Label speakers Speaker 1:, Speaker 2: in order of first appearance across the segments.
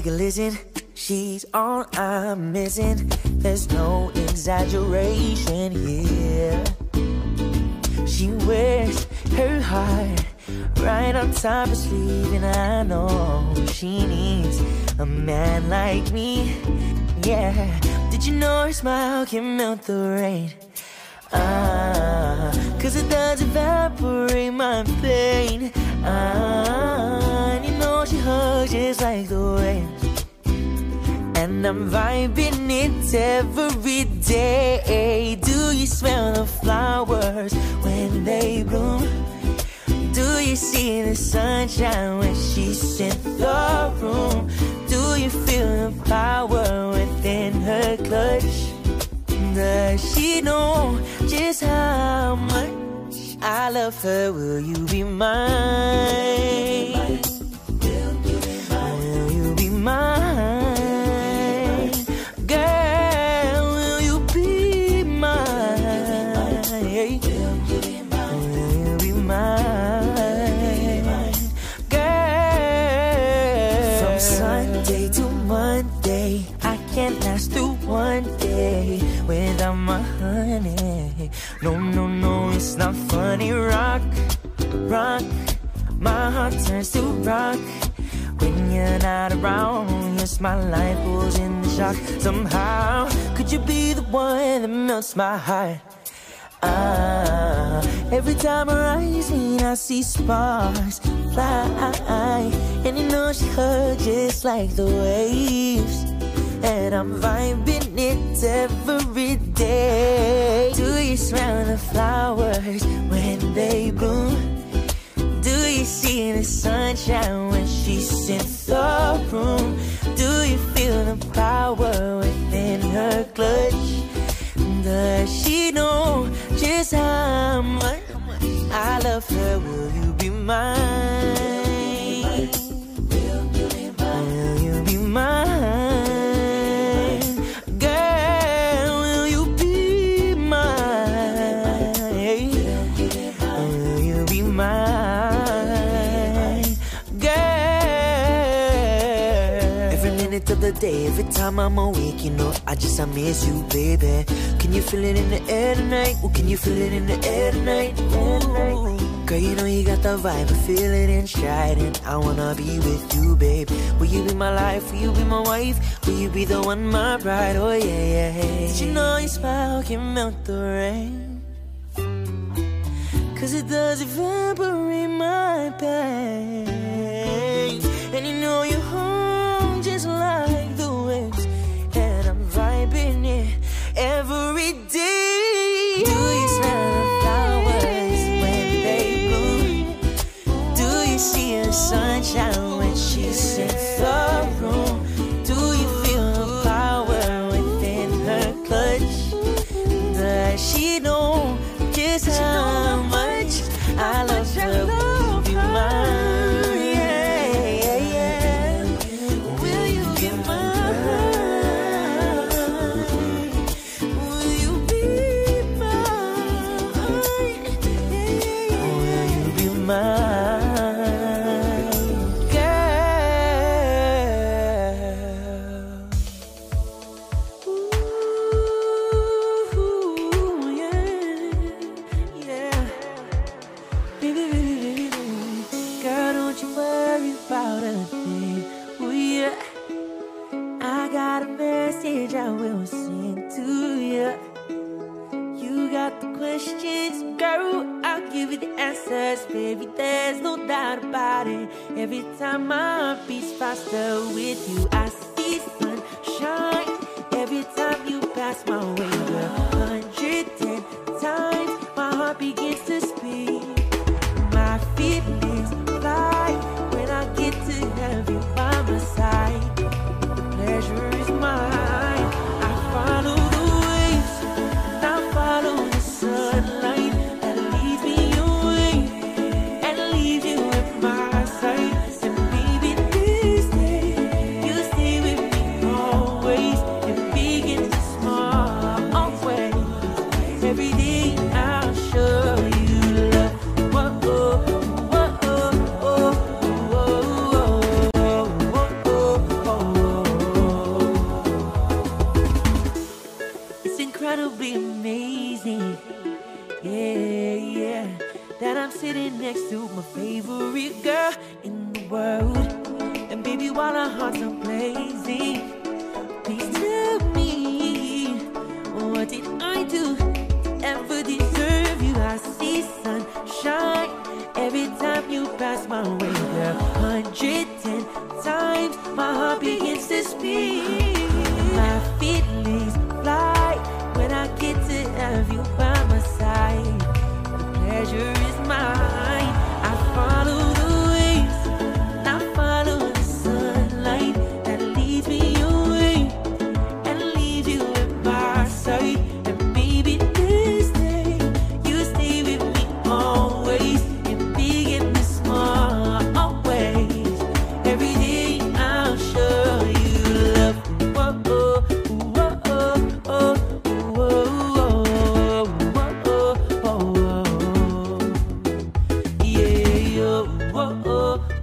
Speaker 1: Take a listen, she's all I'm missing. There's no exaggeration here. She wears her heart right on top of sleeve, and I know she needs a man like me. Yeah, did you know her smile can melt the rain? Ah, cause it does evaporate my pain. Ah just like the wind. And I'm vibing it every day. Do you smell the flowers when they bloom? Do you see the sunshine when she's in the room? Do you feel the power within her clutch? Does she know just how much I love her? Will you be mine? Mine? Girl, will you be mine? Will you be mine? Girl. From Sunday to Monday, I can't last through one day without my honey. No, no, no, it's not funny. Rock, rock, my heart turns to rock. When you're not around, yes, my life goes in the shock. Somehow, could you be the one that melts my heart? Ah, every time I rise, in, I see sparks fly, and you know she hurts just like the waves. And I'm vibing it every day. Do you smell the flowers when they bloom? Do you see the sunshine when she in the room? Do you feel the power within her clutch? Does she know just how much I love her? Will you be mine? Will you be mine? Minute of the day, every time I'm awake, you know, I just, I miss you, baby. Can you feel it in the air tonight? Oh, can you feel it in the air tonight? Ooh. Girl, you know you got the vibe, I feel it inside, and I wanna be with you, babe. Will you be my life? Will you be my wife? Will you be the one, my bride? Oh yeah, yeah. Did you know your smile can melt the rain? Cause it does evaporate my pain.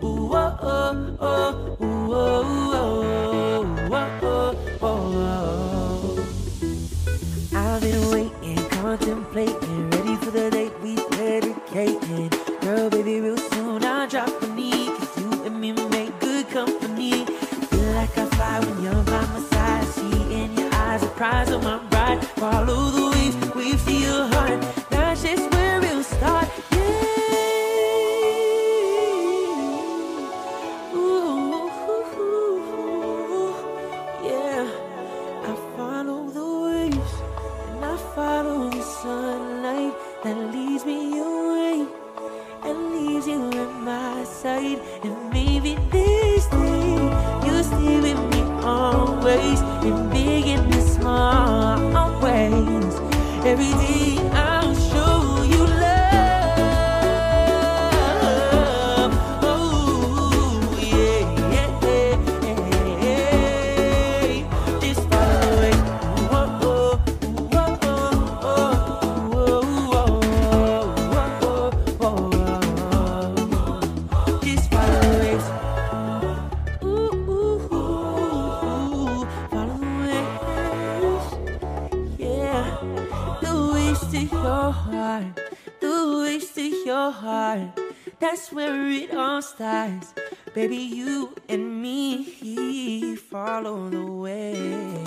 Speaker 1: ooh, oh, oh, ooh, oh, ooh. That's where it all starts. Baby, you and me follow the way.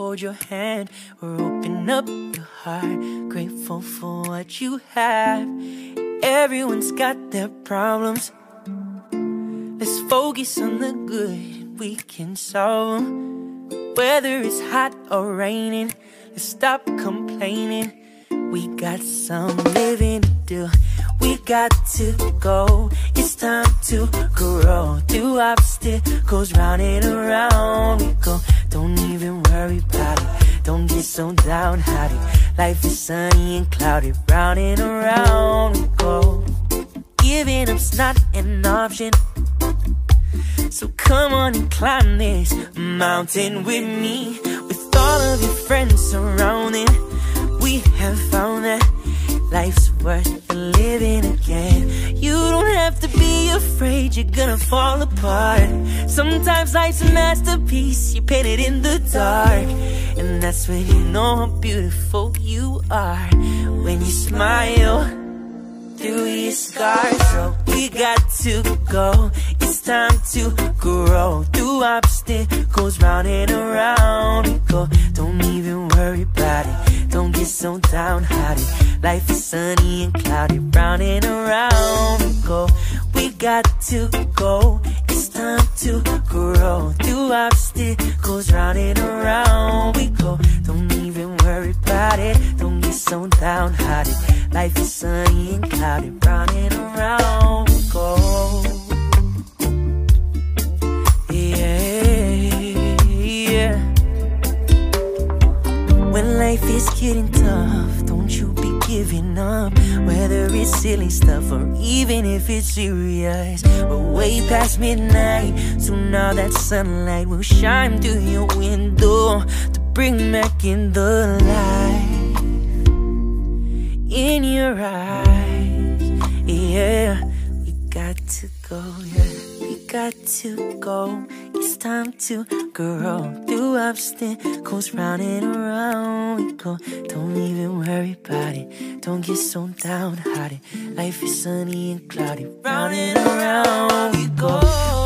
Speaker 1: Fold your hand or open up your heart? Grateful for what you have. Everyone's got their problems. Let's focus on the good we can solve them. Whether it's hot or raining, let's stop complaining. We got some living to do. We got to go. It's time to grow. Through obstacles, round and around we go. Don't even worry about it. Don't get so downhearted. Life is sunny and cloudy, round and around we go. Giving up's not an option. So come on and climb this mountain with me. With all of your friends surrounding we have found that life's worth living again. You don't have to be afraid you're gonna fall apart. Sometimes life's a masterpiece, you paint it in the dark. And that's when you know how beautiful you are. When you smile through your scars. So we got to go. It's time to grow. Through obstacles, round and around we go. Don't even worry about it. Don't get so downhearted. Life is sunny and cloudy Round and around we go. We got to go. It's time to grow. Through obstacles Round and around we go. Don't even worry about it. Don't get so downhearted. Life is sunny and cloudy Round and around we go life is getting tough, don't you be giving up. Whether it's silly stuff or even if it's serious. We're way past midnight, so now that sunlight will shine through your window to bring back in the light in your eyes. Yeah, we got to go, yeah, we got to go. It's time to grow through obstacles, round and around we go. Don't even worry about it. Don't get so downhearted. Life is sunny and cloudy, round and around we go.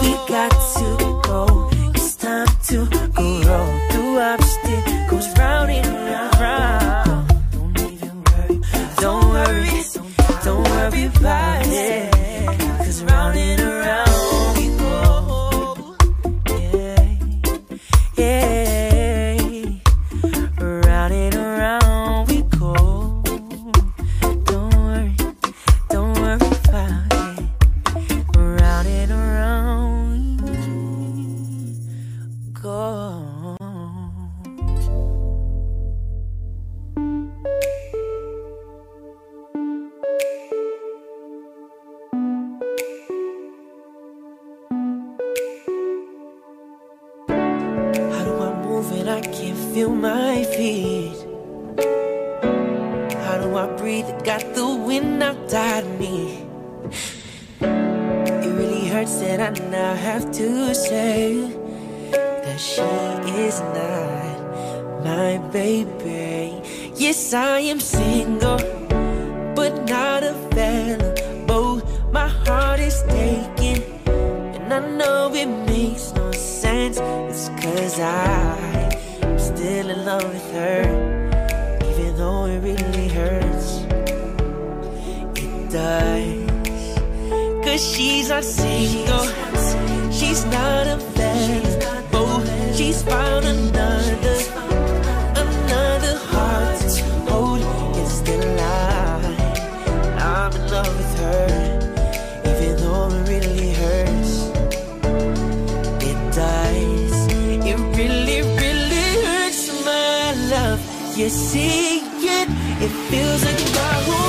Speaker 1: We got to go. It's time to grow through obstacles, round and around. Don't even worry. Don't worry. Don't worry about it. Oh. you see it, it feels like a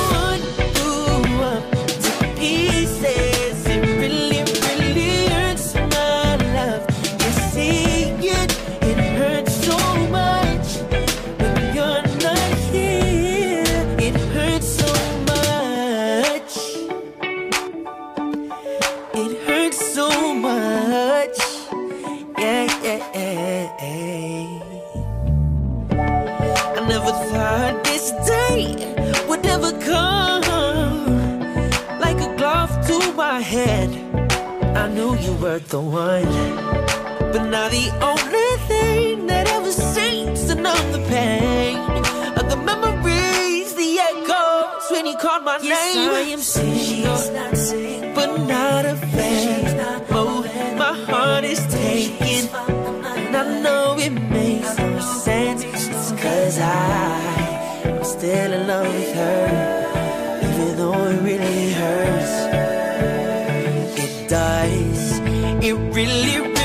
Speaker 1: really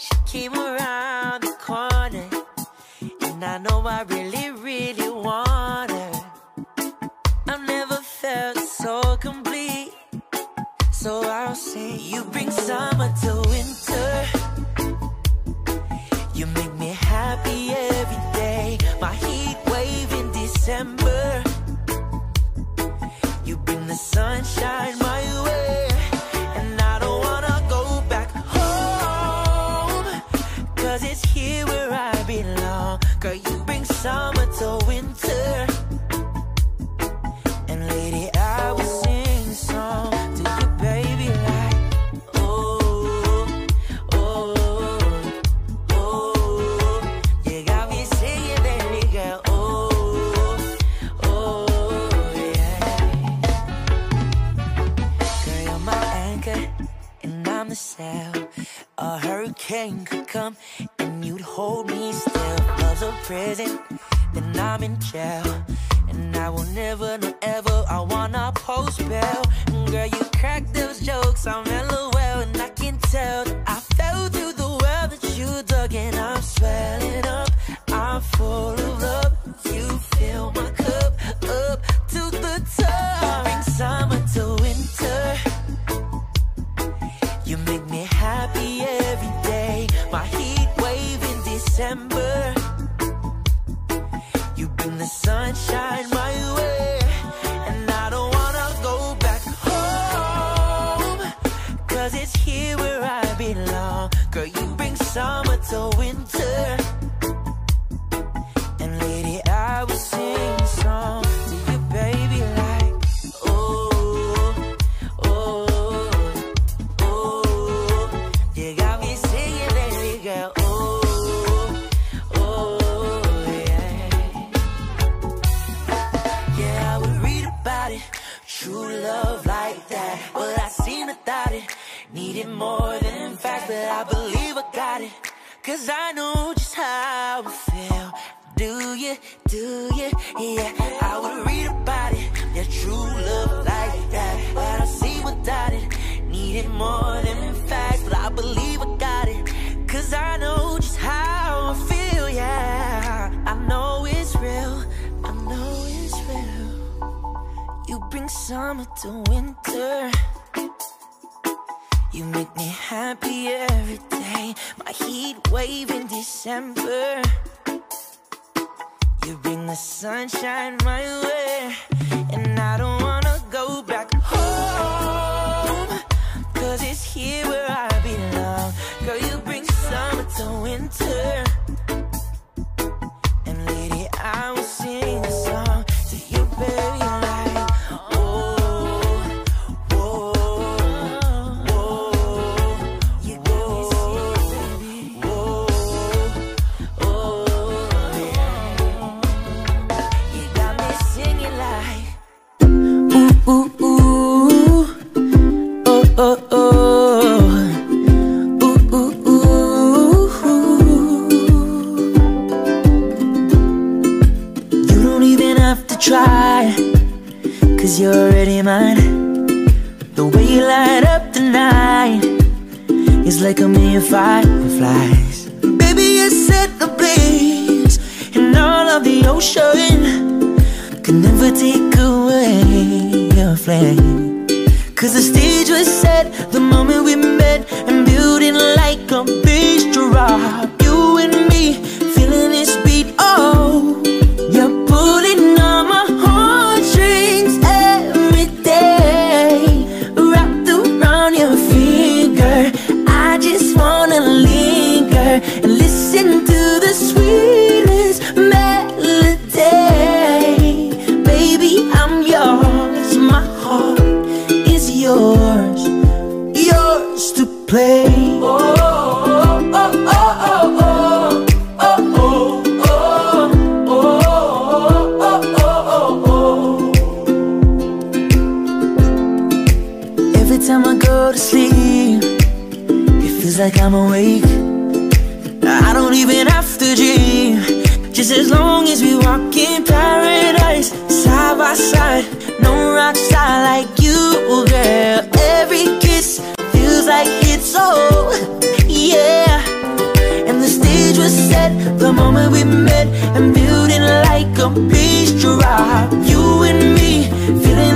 Speaker 1: She came around the corner, and I know I really, really want her. I've never felt so complete, so I'll say you bring summer to winter. You make me happy every day. My heat wave in December. You bring the sunshine. summer. summer to winter. You make me happy every day. My heat wave in December. You bring the sunshine my way. And I don't wanna go back home. Cause it's here where I belong. Girl, you bring summer to winter.
Speaker 2: And lady, I will sing Like a million fireflies Baby, you set the blaze And all of the ocean. Can never take away your flame. Cause the stage was set the moment we met And building like a bass drop You and me and building like a beach. Drive you and me feeling.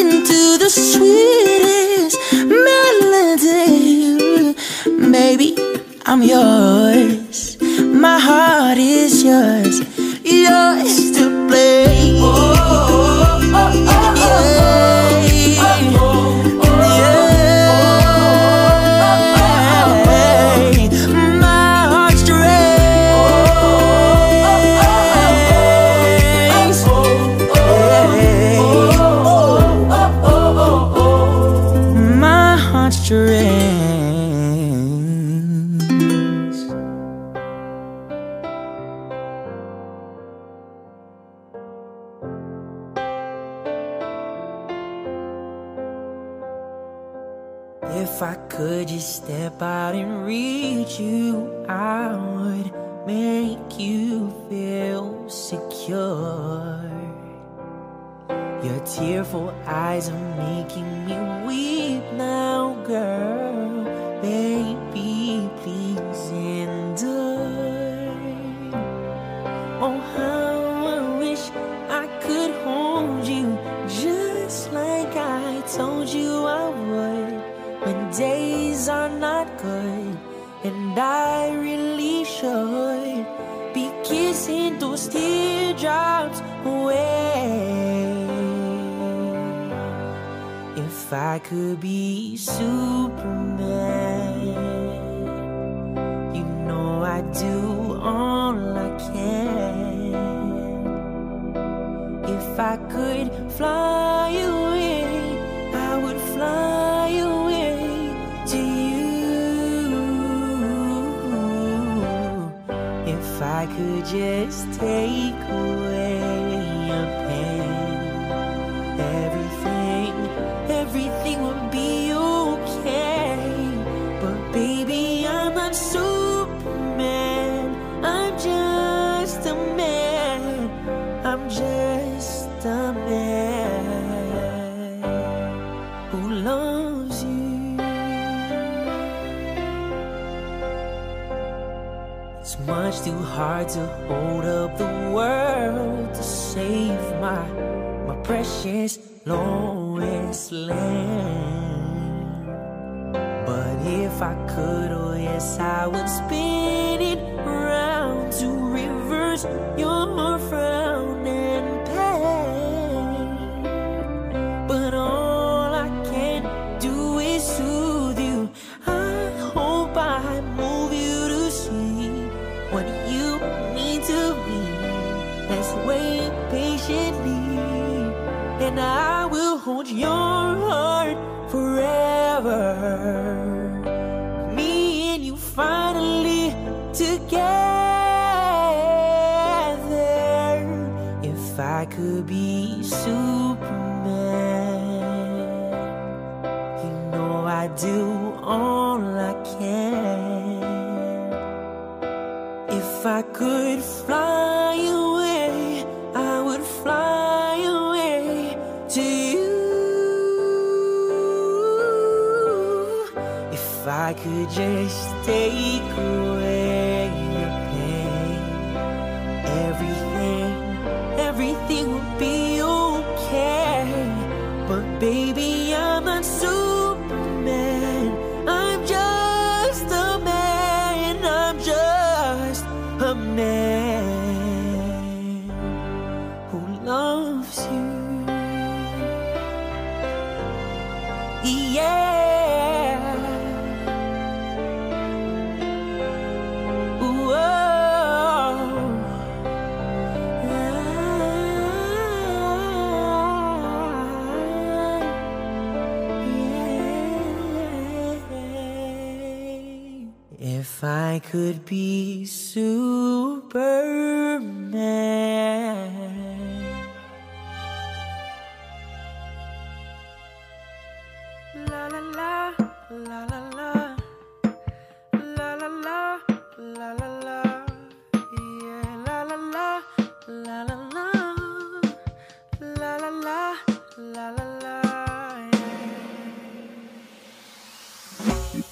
Speaker 2: into the sweetest melody. Baby, I'm yours. My heart is yours, yours to play. Oh. Your tearful eyes are making me weep now, girl. Baby, please endure. Oh, how I wish I could hold you just like I told you I would when days are not good, and I really should be kissing those teardrops away. If I could be Superman, you know I'd do all I can. If I could fly away, I would fly away to you. If I could just take away It's much too hard to hold up the world to save my my precious Lois Lane. But if I could, oh yes, I would spin it round to reverse your could just take away could be Superman. La la la, la la la, la la la, la la la, yeah, la la la, la la la, la la la, la la la.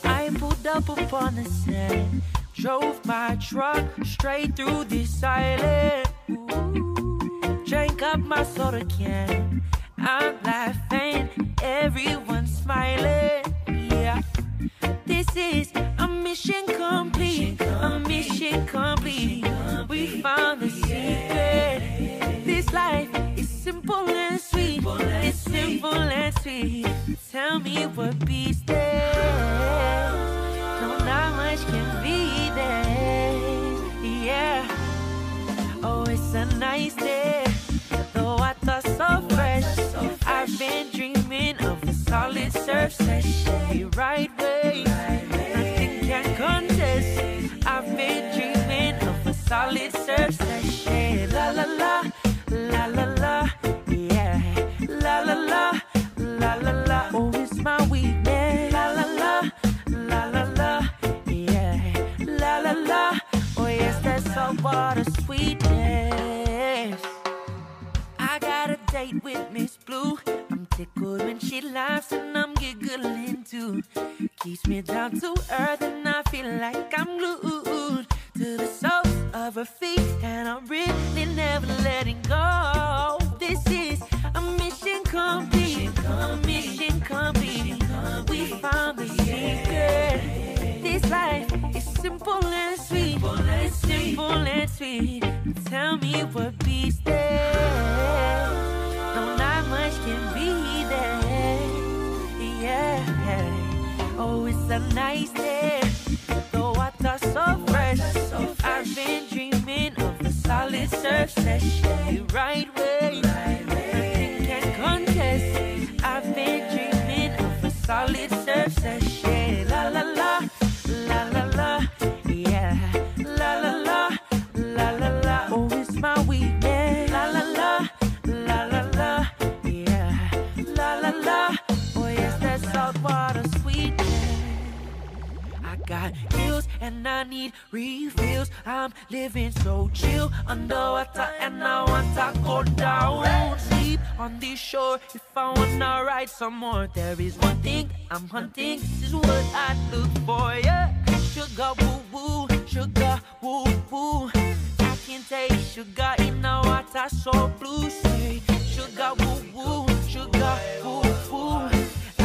Speaker 2: I pulled up upon the set, drove my truck straight through this island. Drank up my soda can. I'm laughing, everyone's smiling. Yeah, this is a mission complete. A mission complete. We found the secret. This life is simple and sweet. It's simple and sweet. Tell me what beats right way. Nothing can contest. I've been dreaming of a solid surf. La la la, la la la, yeah. La la la, la la la. Oh, it's my weakness. La la la, la la la, yeah. La la la. Oh yes, that's salt water sweetness. I got a
Speaker 1: date with Miss Blue good when she laughs and I'm giggling too. Keeps me down to earth and I feel like I'm glued to the soles of her feet, and I'm really never letting go. This is a mission complete. Mission complete. We found the secret. This life is simple and sweet. Simple and sweet. Tell me what beats there. Oh, it's a nice day. The water so fresh. I've been dreaming of solid surf session. Right way. Nothing can contest. I've been dreaming of a solid surf and I need refills. I'm living so chill underwater and I want to go down. Sleep on the shore if I wanna ride some more. There is one thing I'm hunting. This is what I look for. Yeah, sugar woo woo, sugar woo woo. I can taste sugar in the water so blue. Say sugar woo woo, sugar woo woo.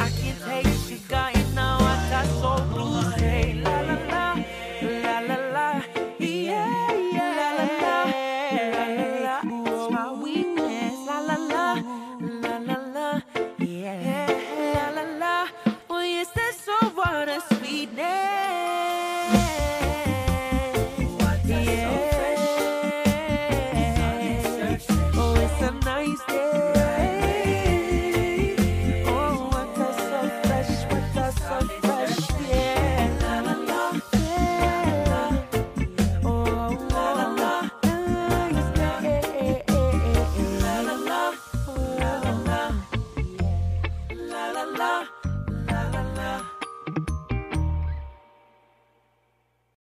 Speaker 1: I can taste sugar in the water so blue. Say la la